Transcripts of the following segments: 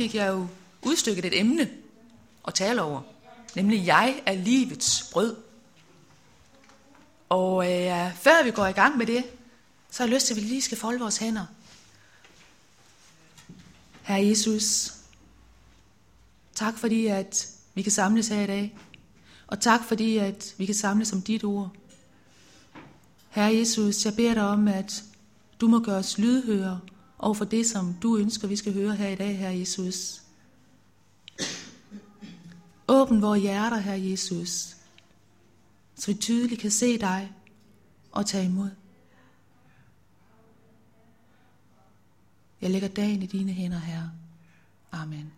fik jeg jo udstykket et emne at tale over, nemlig jeg er livets brød. Og øh, før vi går i gang med det, så har jeg lyst til, at vi lige skal folde vores hænder. Herre Jesus, tak fordi, at vi kan samles her i dag. Og tak fordi, at vi kan samles om dit ord. Herre Jesus, jeg beder dig om, at du må gøre os lydhøre over for det, som du ønsker, vi skal høre her i dag, Herre Jesus. Åbn vores hjerter, Herre Jesus, så vi tydeligt kan se dig og tage imod. Jeg lægger dagen i dine hænder, Herre. Amen.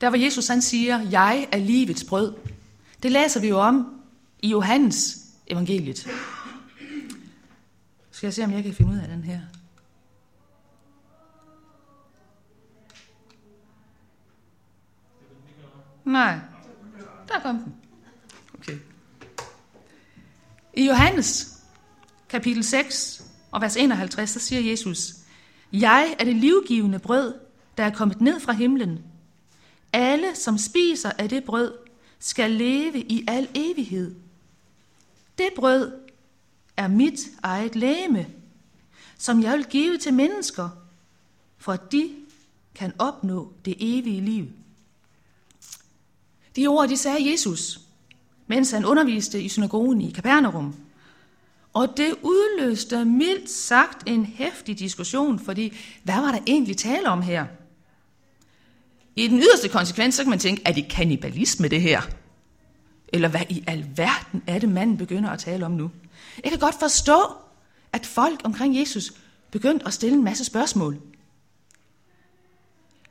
Der hvor Jesus han siger, jeg er livets brød. Det læser vi jo om i Johannes evangeliet. Skal jeg se, om jeg kan finde ud af den her? Nej, der kom den. Okay. I Johannes kapitel 6 og vers 51, så siger Jesus, Jeg er det livgivende brød, der er kommet ned fra himlen. Alle, som spiser af det brød, skal leve i al evighed. Det brød er mit eget læme, som jeg vil give til mennesker, for at de kan opnå det evige liv. De ord, de sagde Jesus, mens han underviste i synagogen i Kapernaum. Og det udløste mildt sagt en hæftig diskussion, fordi hvad var der egentlig tale om her? I den yderste konsekvens, så kan man tænke, er det kannibalisme det her? Eller hvad i alverden er det, manden begynder at tale om nu? Jeg kan godt forstå, at folk omkring Jesus begyndte at stille en masse spørgsmål.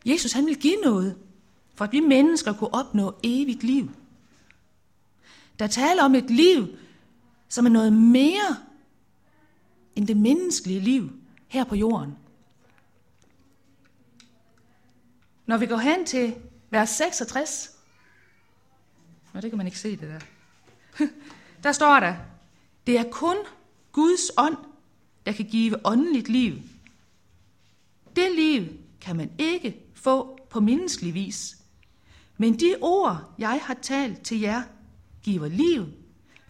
Jesus han ville give noget, for at vi mennesker kunne opnå evigt liv. Der taler om et liv, som er noget mere end det menneskelige liv her på jorden. Når vi går hen til vers 66, og det kan man ikke se det der, der står der, det er kun Guds ånd, der kan give åndeligt liv. Det liv kan man ikke få på menneskelig vis. Men de ord, jeg har talt til jer, giver liv,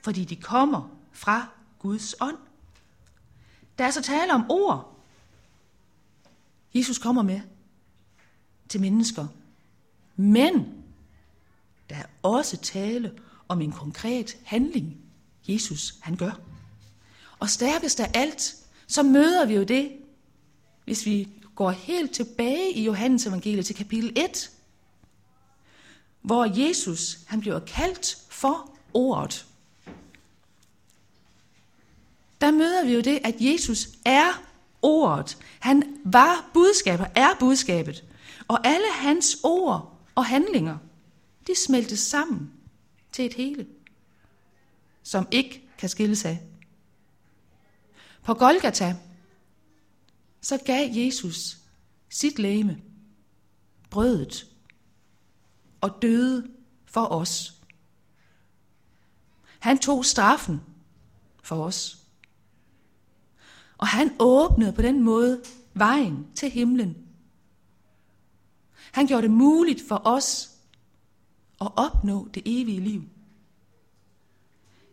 fordi de kommer fra Guds ånd. Der er så tale om ord, Jesus kommer med til mennesker. Men der er også tale om en konkret handling, Jesus han gør. Og stærkest af alt, så møder vi jo det, hvis vi går helt tilbage i Johannes evangeliet til kapitel 1, hvor Jesus han bliver kaldt for ordet. Der møder vi jo det, at Jesus er ordet. Han var budskabet, er budskabet. Og alle hans ord og handlinger, de smeltes sammen til et hele, som ikke kan skilles af. På Golgata, så gav Jesus sit læme, brødet, og døde for os. Han tog straffen for os. Og han åbnede på den måde vejen til himlen. Han gjorde det muligt for os og opnå det evige liv.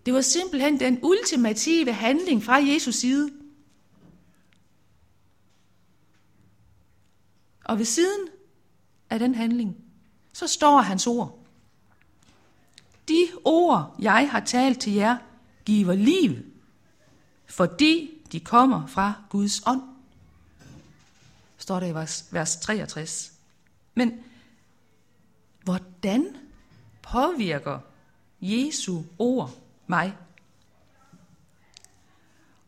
Det var simpelthen den ultimative handling fra Jesus side. Og ved siden af den handling, så står hans ord. De ord, jeg har talt til jer, giver liv, fordi de kommer fra Guds ånd. Står der i vers 63. Men hvordan påvirker Jesu ord mig?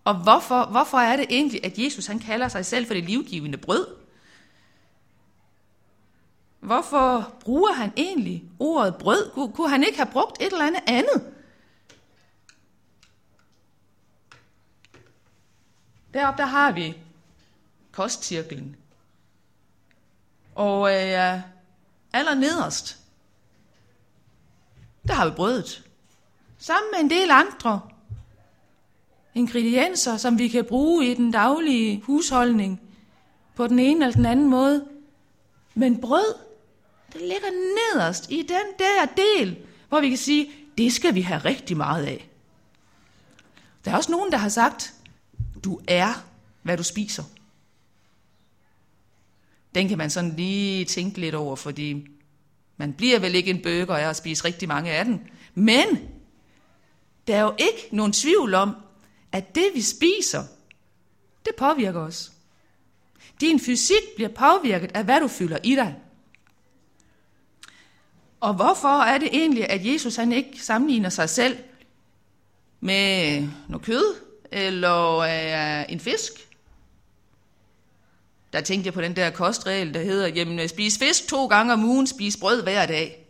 Og hvorfor, hvorfor er det egentlig, at Jesus han kalder sig selv for det livgivende brød? Hvorfor bruger han egentlig ordet brød? Kunne han ikke have brugt et eller andet andet? Deroppe der har vi kostcirklen. Og øh, aller nederst, der har vi brødet. Sammen med en del andre ingredienser, som vi kan bruge i den daglige husholdning. på den ene eller den anden måde. Men brød, det ligger nederst i den der del, hvor vi kan sige, det skal vi have rigtig meget af. Der er også nogen, der har sagt, du er, hvad du spiser. Den kan man sådan lige tænke lidt over, fordi man bliver vel ikke en bøger af at spise rigtig mange af den. Men der er jo ikke nogen tvivl om, at det vi spiser, det påvirker os. Din fysik bliver påvirket af, hvad du fylder i dig. Og hvorfor er det egentlig, at Jesus han ikke sammenligner sig selv med noget kød eller øh, en fisk? Der tænkte jeg på den der kostregel, der hedder, jamen øh, spis fisk to gange om ugen, spis brød hver dag.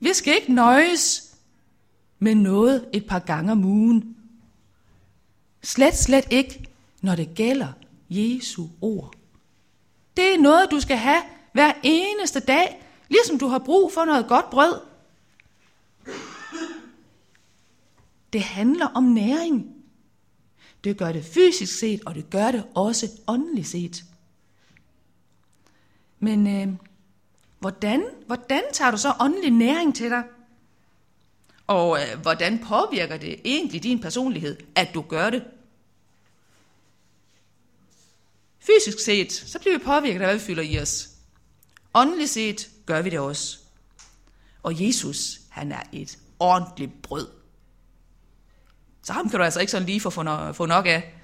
Vi skal ikke nøjes med noget et par gange om ugen. Slet, slet ikke, når det gælder Jesu ord. Det er noget, du skal have hver eneste dag, ligesom du har brug for noget godt brød. Det handler om næring. Det gør det fysisk set, og det gør det også åndeligt set. Men øh, hvordan, hvordan tager du så åndelig næring til dig? Og øh, hvordan påvirker det egentlig din personlighed, at du gør det? Fysisk set, så bliver vi påvirket af, hvad vi fylder i os. Åndeligt set gør vi det også. Og Jesus, han er et ordentligt brød. Så ham kan du altså ikke sådan lige få, få nok af.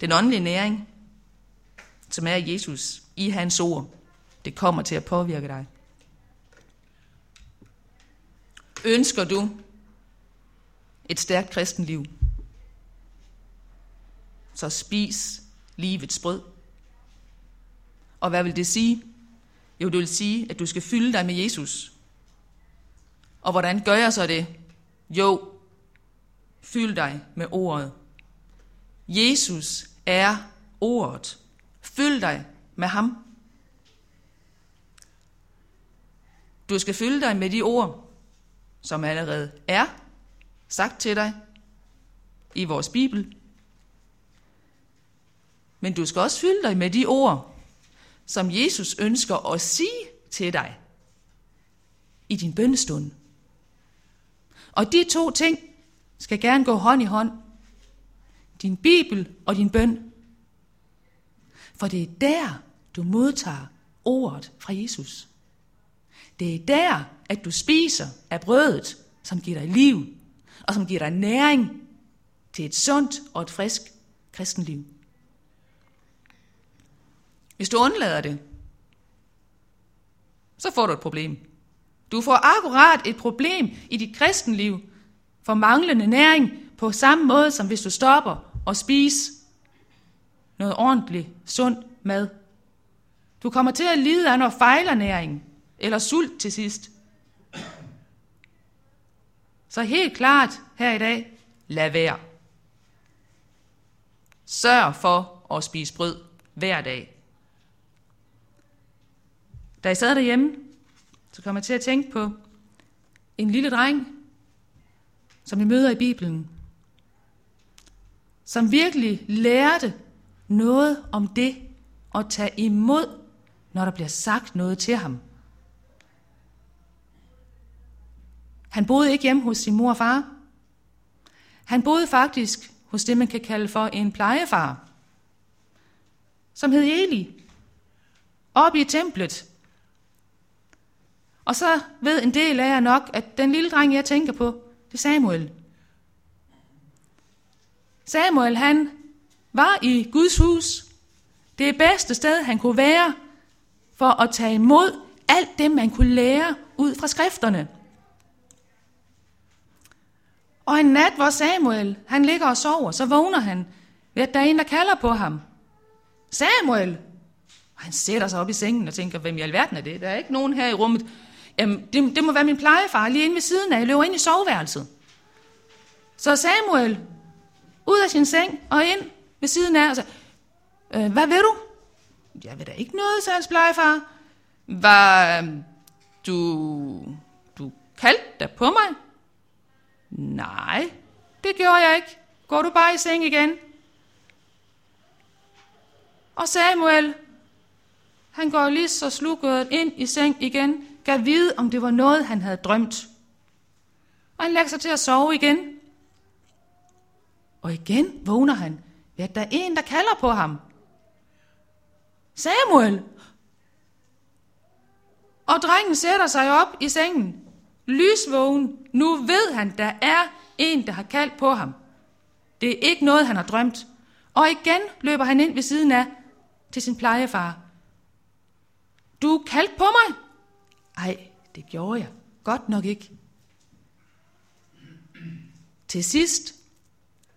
Den åndelige næring, som er Jesus i hans ord, det kommer til at påvirke dig. Ønsker du et stærkt kristenliv, så spis livets brød. Og hvad vil det sige? Jo, det vil sige, at du skal fylde dig med Jesus. Og hvordan gør jeg så det? Jo, fyld dig med ordet. Jesus er ordet. Fyld dig med ham. Du skal fylde dig med de ord, som allerede er sagt til dig i vores Bibel. Men du skal også fylde dig med de ord, som Jesus ønsker at sige til dig i din bønnestund. Og de to ting skal gerne gå hånd i hånd. Din Bibel og din bøn. For det er der, du modtager ordet fra Jesus. Det er der, at du spiser af brødet, som giver dig liv, og som giver dig næring til et sundt og et frisk kristenliv. Hvis du undlader det, så får du et problem. Du får akkurat et problem i dit kristenliv for manglende næring på samme måde, som hvis du stopper og spiser noget ordentligt, sund mad. Du kommer til at lide af noget fejlernæring eller sult til sidst. Så helt klart her i dag, lad være. Sørg for at spise brød hver dag. Da jeg sad derhjemme, så kommer jeg til at tænke på en lille dreng, som vi møder i Bibelen, som virkelig lærte noget om det at tage imod, når der bliver sagt noget til ham. Han boede ikke hjemme hos sin mor og far. Han boede faktisk hos det, man kan kalde for en plejefar, som hed Eli, oppe i templet, og så ved en del af jer nok, at den lille dreng, jeg tænker på, det er Samuel. Samuel, han var i Guds hus. Det bedste sted, han kunne være, for at tage imod alt det, man kunne lære ud fra skrifterne. Og en nat, hvor Samuel, han ligger og sover, så vågner han ved, at der er en, der kalder på ham. Samuel! Og han sætter sig op i sengen og tænker, hvem i alverden er det? Der er ikke nogen her i rummet. Jamen, det, det må være min plejefar lige inde ved siden af. Jeg løber ind i soveværelset. Så Samuel, ud af sin seng og ind ved siden af, og så, øh, hvad vil du? Jeg vil da ikke noget, sagde hans plejefar. Hvad, du, du kaldte dig på mig? Nej, det gjorde jeg ikke. Går du bare i seng igen? Og Samuel, han går lige så slukket ind i seng igen, gav vide, om det var noget, han havde drømt. Og han lægger sig til at sove igen. Og igen vågner han ved, at der er en, der kalder på ham. Samuel! Og drengen sætter sig op i sengen. Lysvågen. Nu ved han, der er en, der har kaldt på ham. Det er ikke noget, han har drømt. Og igen løber han ind ved siden af til sin plejefar. Du kaldte på mig? Ej, det gjorde jeg. Godt nok ikke. Til sidst,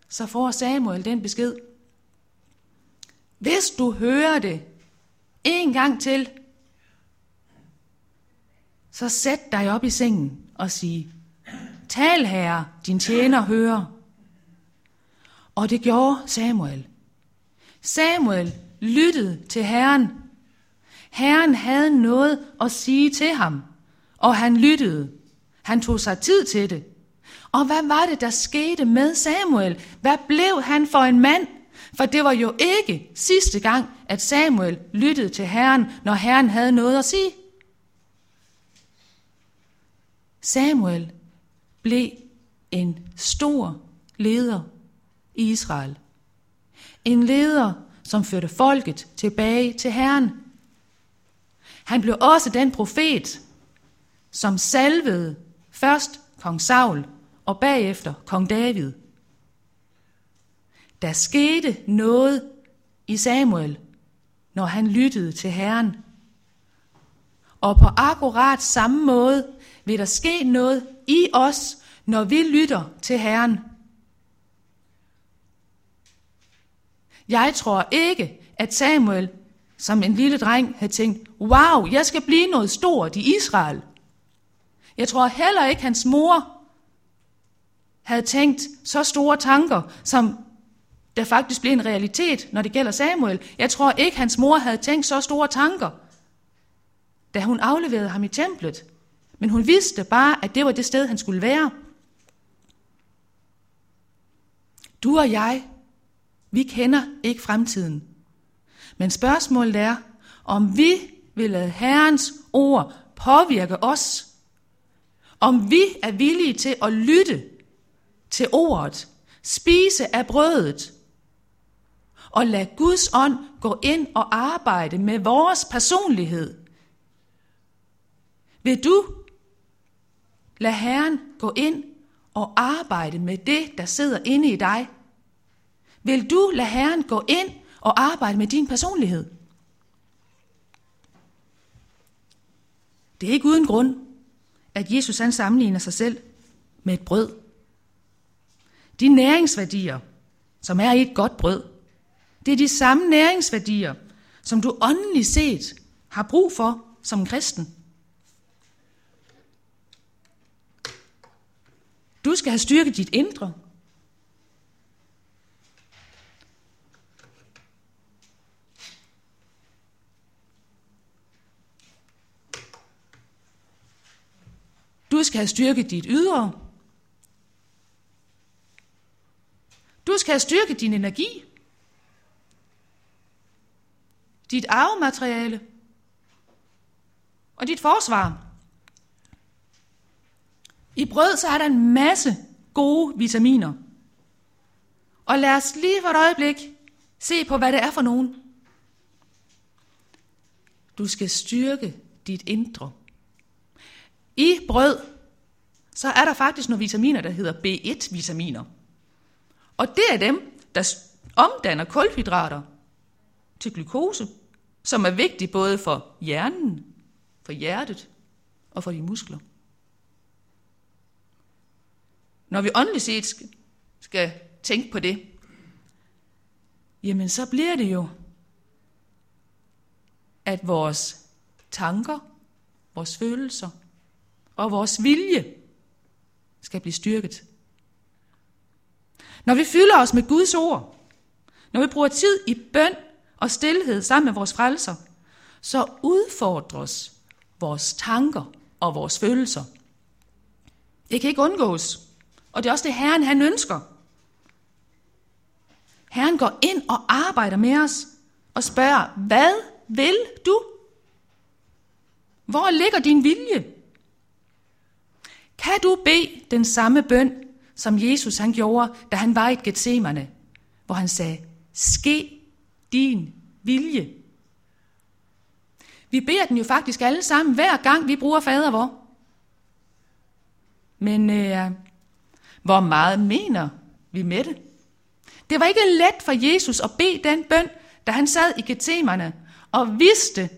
så får Samuel den besked. Hvis du hører det en gang til, så sæt dig op i sengen og sig, tal herre, din tjener hører. Og det gjorde Samuel. Samuel lyttede til Herren. Herren havde noget at sige til ham, og han lyttede. Han tog sig tid til det. Og hvad var det, der skete med Samuel? Hvad blev han for en mand? For det var jo ikke sidste gang, at Samuel lyttede til Herren, når Herren havde noget at sige. Samuel blev en stor leder i Israel. En leder, som førte folket tilbage til Herren. Han blev også den profet, som salvede først kong Saul og bagefter kong David. Der skete noget i Samuel, når han lyttede til Herren. Og på akkurat samme måde vil der ske noget i os, når vi lytter til Herren. Jeg tror ikke, at Samuel som en lille dreng havde tænkt, wow, jeg skal blive noget stort i Israel. Jeg tror heller ikke, hans mor havde tænkt så store tanker, som der faktisk blev en realitet, når det gælder Samuel. Jeg tror ikke, hans mor havde tænkt så store tanker, da hun afleverede ham i templet. Men hun vidste bare, at det var det sted, han skulle være. Du og jeg, vi kender ikke fremtiden. Men spørgsmålet er, om vi vil lade Herrens ord påvirke os. Om vi er villige til at lytte til ordet, spise af brødet, og lade Guds ånd gå ind og arbejde med vores personlighed. Vil du lade Herren gå ind og arbejde med det, der sidder inde i dig? Vil du lade Herren gå ind og arbejde med din personlighed? Det er ikke uden grund, at Jesus han sammenligner sig selv med et brød. De næringsværdier, som er i et godt brød, det er de samme næringsværdier, som du åndeligt set har brug for som kristen. Du skal have styrket dit indre. Du skal have styrket dit ydre. Du skal have styrket din energi. Dit arvemateriale. Og dit forsvar. I brød så er der en masse gode vitaminer. Og lad os lige for et øjeblik se på, hvad det er for nogen. Du skal styrke dit indre. I brød, så er der faktisk nogle vitaminer, der hedder B1-vitaminer. Og det er dem, der omdanner kulhydrater til glukose, som er vigtig både for hjernen, for hjertet og for de muskler. Når vi åndeligt set skal, skal tænke på det, jamen så bliver det jo, at vores tanker, vores følelser og vores vilje skal blive styrket. Når vi fylder os med Guds ord, når vi bruger tid i bøn og stillhed sammen med vores frelser, så udfordres vores tanker og vores følelser. Det kan ikke undgås. Og det er også det, Herren han ønsker. Herren går ind og arbejder med os og spørger, hvad vil du? Hvor ligger din vilje? Kan du bede den samme bøn, som Jesus han gjorde, da han var i Gethsemane, hvor han sagde, ske din vilje. Vi beder den jo faktisk alle sammen, hver gang vi bruger fader vor. Men øh, hvor meget mener vi med det? Det var ikke let for Jesus at bede den bøn, da han sad i Gethsemane og vidste,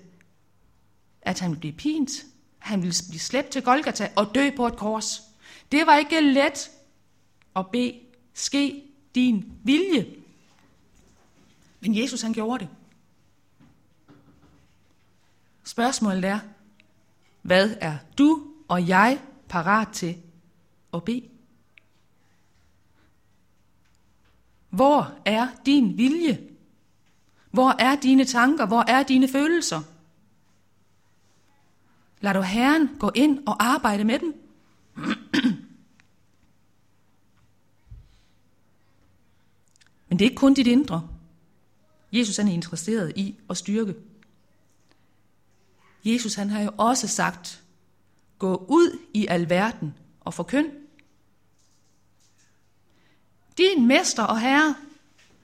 at han ville blive pint, han ville blive slæbt til Golgata og dø på et kors. Det var ikke let at bede, ske din vilje. Men Jesus han gjorde det. Spørgsmålet er, hvad er du og jeg parat til at bede? Hvor er din vilje? Hvor er dine tanker? Hvor er dine følelser? Lad du Herren gå ind og arbejde med dem. Men det er ikke kun dit indre. Jesus han er interesseret i at styrke. Jesus han har jo også sagt, gå ud i alverden og forkynd. Din mester og herre,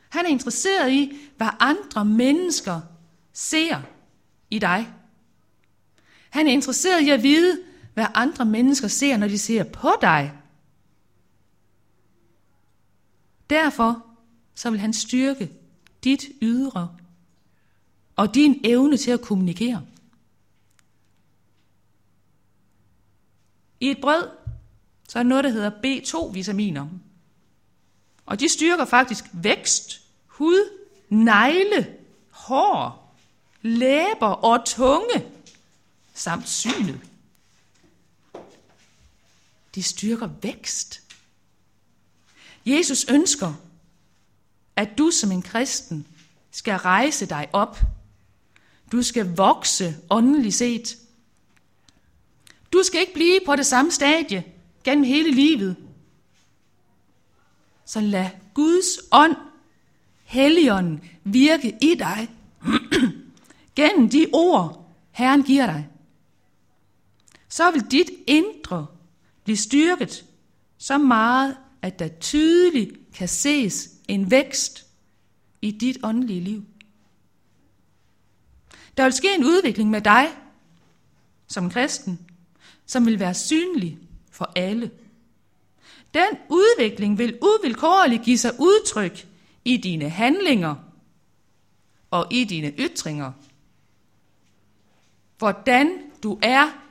han er interesseret i, hvad andre mennesker ser i dig. Han er interesseret i at vide, hvad andre mennesker ser, når de ser på dig. Derfor så vil han styrke dit ydre og din evne til at kommunikere. I et brød, så er noget, der hedder B2-vitaminer. Og de styrker faktisk vækst, hud, negle, hår, læber og tunge, samt synet. De styrker vækst. Jesus ønsker, at du som en kristen skal rejse dig op. Du skal vokse åndeligt set. Du skal ikke blive på det samme stadie gennem hele livet. Så lad Guds ånd, Helligånden, virke i dig gennem de ord, Herren giver dig. Så vil dit indre blive styrket så meget, at der tydeligt kan ses en vækst i dit åndelige liv. Der vil ske en udvikling med dig som kristen, som vil være synlig for alle. Den udvikling vil uvilkårligt give sig udtryk i dine handlinger og i dine ytringer. Hvordan du er